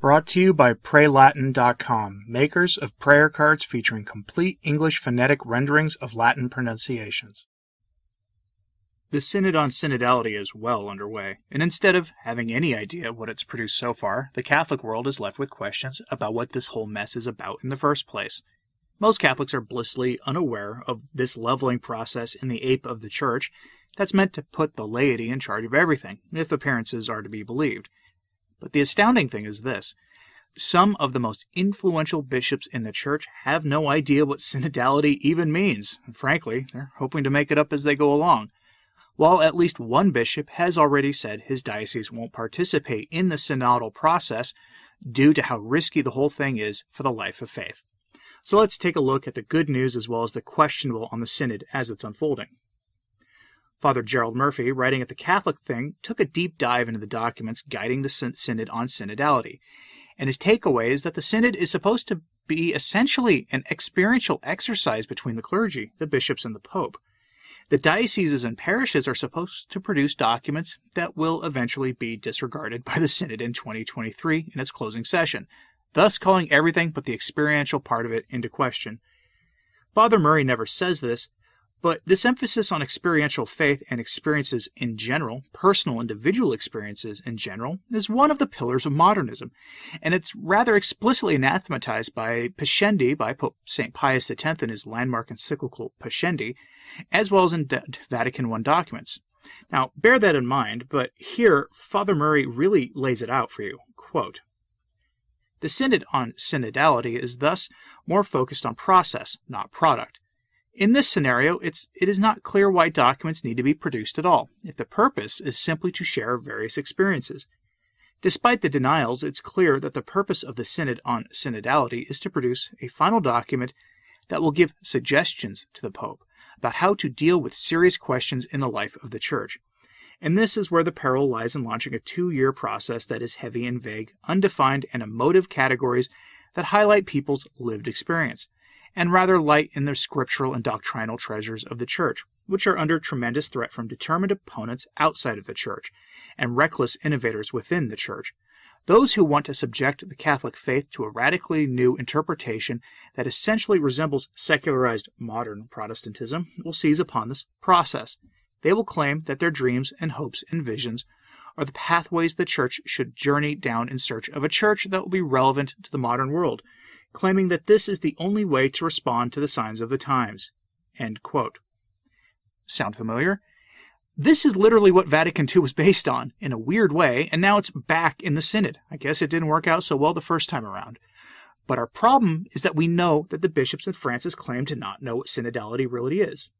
Brought to you by PrayLatin.com, makers of prayer cards featuring complete English phonetic renderings of Latin pronunciations. The Synod on Synodality is well underway, and instead of having any idea what it's produced so far, the Catholic world is left with questions about what this whole mess is about in the first place. Most Catholics are blissfully unaware of this leveling process in the ape of the Church that's meant to put the laity in charge of everything, if appearances are to be believed. But the astounding thing is this some of the most influential bishops in the church have no idea what synodality even means. And frankly, they're hoping to make it up as they go along. While at least one bishop has already said his diocese won't participate in the synodal process due to how risky the whole thing is for the life of faith. So let's take a look at the good news as well as the questionable on the synod as it's unfolding. Father Gerald Murray, writing at the Catholic Thing, took a deep dive into the documents guiding the Synod on synodality. And his takeaway is that the Synod is supposed to be essentially an experiential exercise between the clergy, the bishops, and the Pope. The dioceses and parishes are supposed to produce documents that will eventually be disregarded by the Synod in 2023 in its closing session, thus calling everything but the experiential part of it into question. Father Murray never says this, but this emphasis on experiential faith and experiences in general, personal individual experiences in general, is one of the pillars of modernism, and it's rather explicitly anathematized by Pascendi, by Pope St. Pius X in his landmark encyclical Pascendi, as well as in Vatican I documents. Now, bear that in mind, but here Father Murray really lays it out for you. Quote, the Synod on synodality is thus more focused on process, not product. In this scenario, it is not clear why documents need to be produced at all, if the purpose is simply to share various experiences. Despite the denials, it's clear that the purpose of the Synod on synodality is to produce a final document that will give suggestions to the Pope about how to deal with serious questions in the life of the Church. And this is where the peril lies in launching a two year process that is heavy in vague, undefined, and emotive categories that highlight people's lived experience and rather light in the scriptural and doctrinal treasures of the Church, which are under tremendous threat from determined opponents outside of the Church and reckless innovators within the Church. Those who want to subject the Catholic faith to a radically new interpretation that essentially resembles secularized modern Protestantism will seize upon this process. They will claim that their dreams and hopes and visions are the pathways the Church should journey down in search of a Church that will be relevant to the modern world claiming that this is the only way to respond to the signs of the times. Sound familiar? This is literally what Vatican II was based on, in a weird way, and now it's back in the Synod. I guess it didn't work out so well the first time around. But our problem is that we know that the bishops in Francis claim to not know what synodality really is.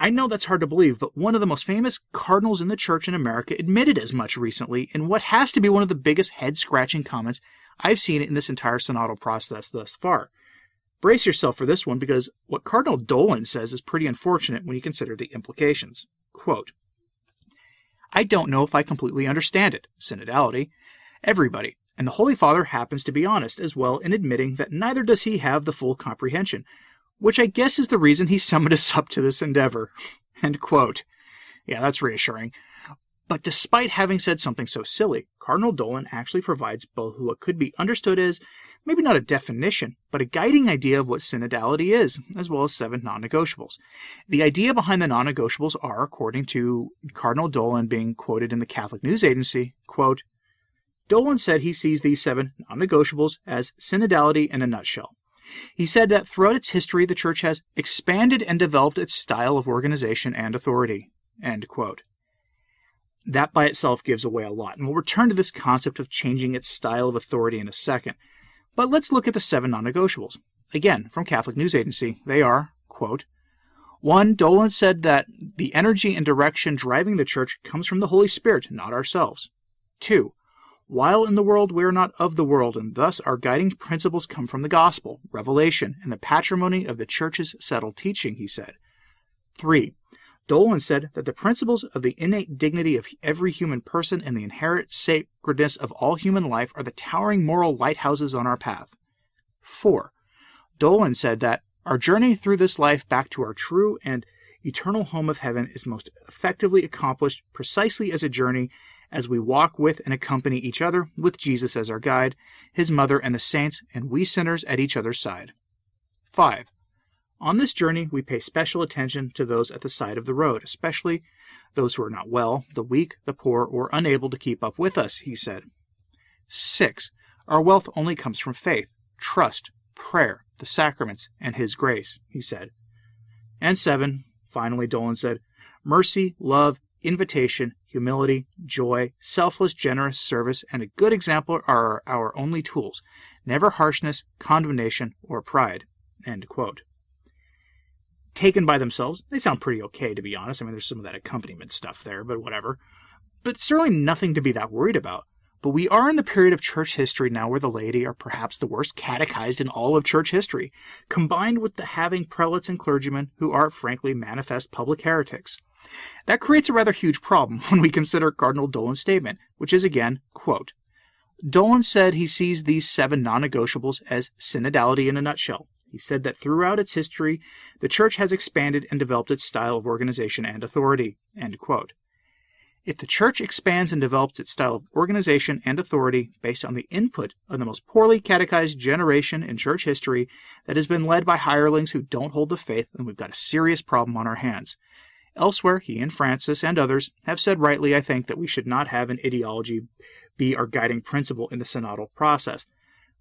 I know that's hard to believe, but one of the most famous cardinals in the church in America admitted as much recently in what has to be one of the biggest head scratching comments I've seen it in this entire synodal process thus far. Brace yourself for this one because what Cardinal Dolan says is pretty unfortunate when you consider the implications. Quote, I don't know if I completely understand it, synodality. Everybody, and the Holy Father happens to be honest as well in admitting that neither does he have the full comprehension, which I guess is the reason he summoned us up to this endeavor. End quote. Yeah, that's reassuring. But despite having said something so silly, Cardinal Dolan actually provides both what could be understood as maybe not a definition, but a guiding idea of what synodality is, as well as seven non negotiables. The idea behind the non negotiables are, according to Cardinal Dolan being quoted in the Catholic News Agency, quote, Dolan said he sees these seven non negotiables as synodality in a nutshell. He said that throughout its history, the Church has expanded and developed its style of organization and authority. End quote that by itself gives away a lot. And we'll return to this concept of changing its style of authority in a second. But let's look at the seven non negotiables. Again, from Catholic News Agency, they are, quote, 1. Dolan said that the energy and direction driving the church comes from the Holy Spirit, not ourselves. 2. While in the world, we are not of the world, and thus our guiding principles come from the gospel, revelation, and the patrimony of the church's settled teaching, he said. 3. Dolan said that the principles of the innate dignity of every human person and the inherent sacredness of all human life are the towering moral lighthouses on our path. 4. Dolan said that our journey through this life back to our true and eternal home of heaven is most effectively accomplished precisely as a journey as we walk with and accompany each other with Jesus as our guide, his mother and the saints, and we sinners at each other's side. 5. On this journey, we pay special attention to those at the side of the road, especially those who are not well, the weak, the poor, or unable to keep up with us, he said. 6. Our wealth only comes from faith, trust, prayer, the sacraments, and his grace, he said. And 7. Finally, Dolan said, mercy, love, invitation, humility, joy, selfless, generous service, and a good example are our only tools, never harshness, condemnation, or pride. Taken by themselves, they sound pretty okay, to be honest. I mean, there's some of that accompaniment stuff there, but whatever. But certainly nothing to be that worried about. But we are in the period of church history now where the laity are perhaps the worst catechized in all of church history, combined with the having prelates and clergymen who are, frankly, manifest public heretics. That creates a rather huge problem when we consider Cardinal Dolan's statement, which is again, quote, Dolan said he sees these seven non negotiables as synodality in a nutshell. He said that throughout its history, the Church has expanded and developed its style of organization and authority. If the Church expands and develops its style of organization and authority based on the input of the most poorly catechized generation in Church history that has been led by hirelings who don't hold the faith, then we've got a serious problem on our hands. Elsewhere, he and Francis and others have said rightly, I think, that we should not have an ideology be our guiding principle in the synodal process.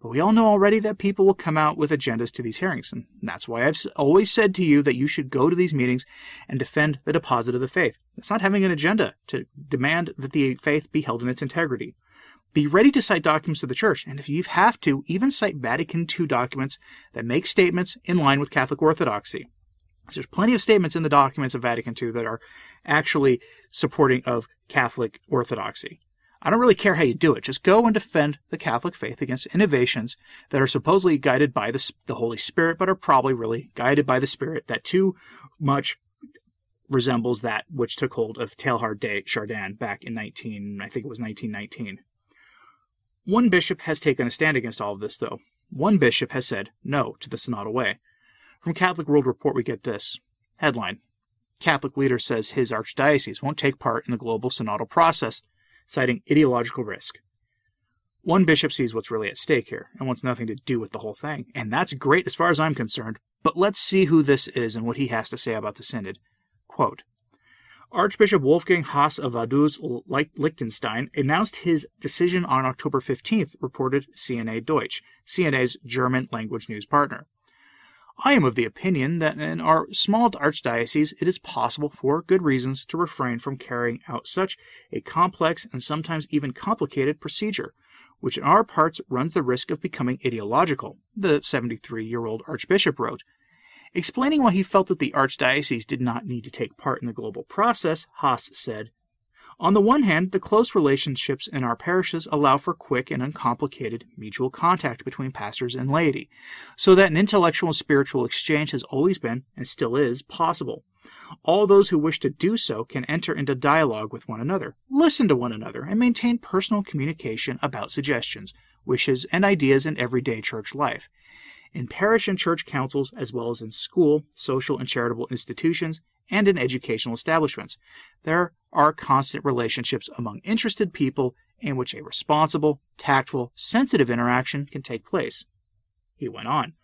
But we all know already that people will come out with agendas to these hearings, and that's why I've always said to you that you should go to these meetings and defend the deposit of the faith. It's not having an agenda to demand that the faith be held in its integrity. Be ready to cite documents of the Church, and if you have to, even cite Vatican II documents that make statements in line with Catholic orthodoxy. There's plenty of statements in the documents of Vatican II that are actually supporting of Catholic orthodoxy. I don't really care how you do it. Just go and defend the Catholic faith against innovations that are supposedly guided by the, the Holy Spirit, but are probably really guided by the Spirit that too much resembles that which took hold of Teilhard de Chardin back in 19, I think it was 1919. One bishop has taken a stand against all of this, though. One bishop has said no to the synodal way. From Catholic World Report, we get this headline Catholic leader says his archdiocese won't take part in the global synodal process, citing ideological risk. One bishop sees what's really at stake here and wants nothing to do with the whole thing, and that's great as far as I'm concerned, but let's see who this is and what he has to say about the synod. Quote, Archbishop Wolfgang Haas of Vaduz Liechtenstein announced his decision on October 15th, reported CNA Deutsch, CNA's German language news partner. I am of the opinion that in our small archdiocese it is possible for good reasons to refrain from carrying out such a complex and sometimes even complicated procedure, which in our parts runs the risk of becoming ideological, the 73 year old archbishop wrote. Explaining why he felt that the archdiocese did not need to take part in the global process, Haas said, on the one hand, the close relationships in our parishes allow for quick and uncomplicated mutual contact between pastors and laity, so that an intellectual and spiritual exchange has always been, and still is, possible. All those who wish to do so can enter into dialogue with one another, listen to one another, and maintain personal communication about suggestions, wishes, and ideas in everyday church life. In parish and church councils, as well as in school, social, and charitable institutions, and in educational establishments. There are constant relationships among interested people in which a responsible, tactful, sensitive interaction can take place. He went on.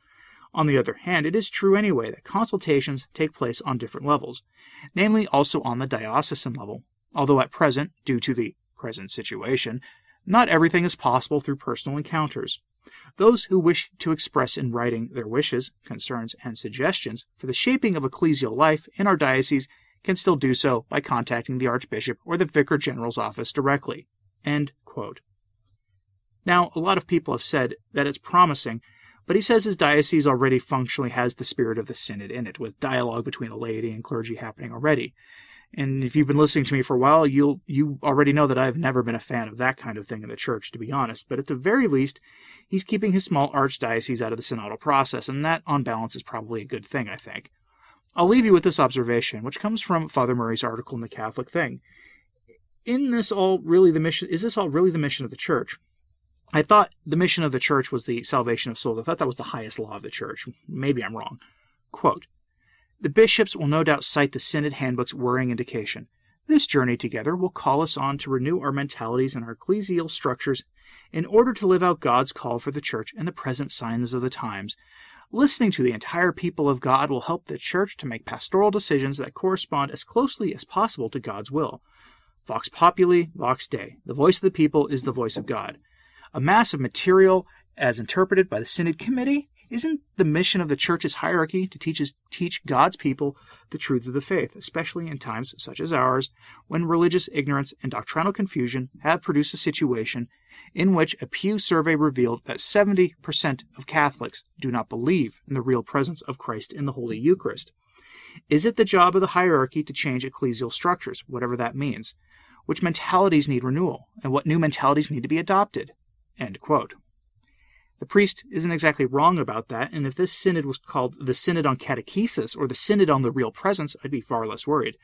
On the other hand, it is true anyway that consultations take place on different levels, namely also on the diocesan level, although at present, due to the present situation, not everything is possible through personal encounters. Those who wish to express in writing their wishes, concerns, and suggestions for the shaping of ecclesial life in our diocese can still do so by contacting the Archbishop or the Vicar General's office directly. Now, a lot of people have said that it's promising, but he says his diocese already functionally has the spirit of the synod in it, with dialogue between the laity and clergy happening already. And if you've been listening to me for a while, you'll you already know that I've never been a fan of that kind of thing in the church, to be honest. But at the very least, he's keeping his small archdiocese out of the synodal process, and that, on balance, is probably a good thing, I think. I'll leave you with this observation, which comes from Father Murray's article in the Catholic Thing. In this all really the mission is this all really the mission of the church? I thought the mission of the church was the salvation of souls. I thought that was the highest law of the church. Maybe I'm wrong. Quote the bishops will no doubt cite the Synod Handbook's worrying indication This journey together will call us on to renew our mentalities and our ecclesial structures in order to live out God's call for the church and the present signs of the times. Listening to the entire people of God will help the church to make pastoral decisions that correspond as closely as possible to God's will. Vox populi, vox Dei. The voice of the people is the voice of God. A mass of material, as interpreted by the Synod Committee, isn't the mission of the church's hierarchy to teach, teach God's people the truths of the faith, especially in times such as ours, when religious ignorance and doctrinal confusion have produced a situation in which a Pew survey revealed that 70% of Catholics do not believe in the real presence of Christ in the Holy Eucharist? Is it the job of the hierarchy to change ecclesial structures, whatever that means? Which mentalities need renewal, and what new mentalities need to be adopted? End quote. The priest isn't exactly wrong about that, and if this synod was called the Synod on Catechesis or the Synod on the Real Presence, I'd be far less worried.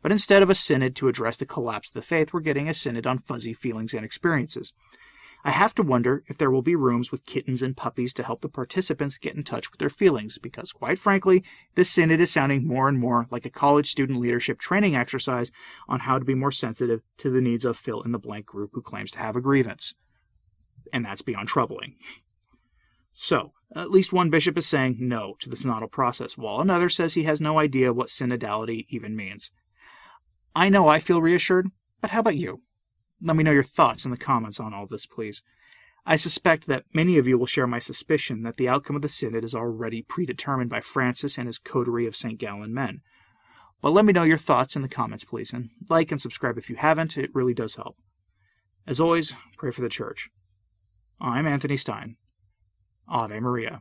But instead of a synod to address the collapse of the faith, we're getting a synod on fuzzy feelings and experiences. I have to wonder if there will be rooms with kittens and puppies to help the participants get in touch with their feelings, because quite frankly, this synod is sounding more and more like a college student leadership training exercise on how to be more sensitive to the needs of fill in the blank group who claims to have a grievance. And that's beyond troubling. So, at least one bishop is saying no to the synodal process, while another says he has no idea what synodality even means. I know I feel reassured, but how about you? Let me know your thoughts in the comments on all this, please. I suspect that many of you will share my suspicion that the outcome of the synod is already predetermined by Francis and his coterie of St. Gallen men. But let me know your thoughts in the comments, please, and like and subscribe if you haven't, it really does help. As always, pray for the Church. I'm Anthony Stine. Ave Maria.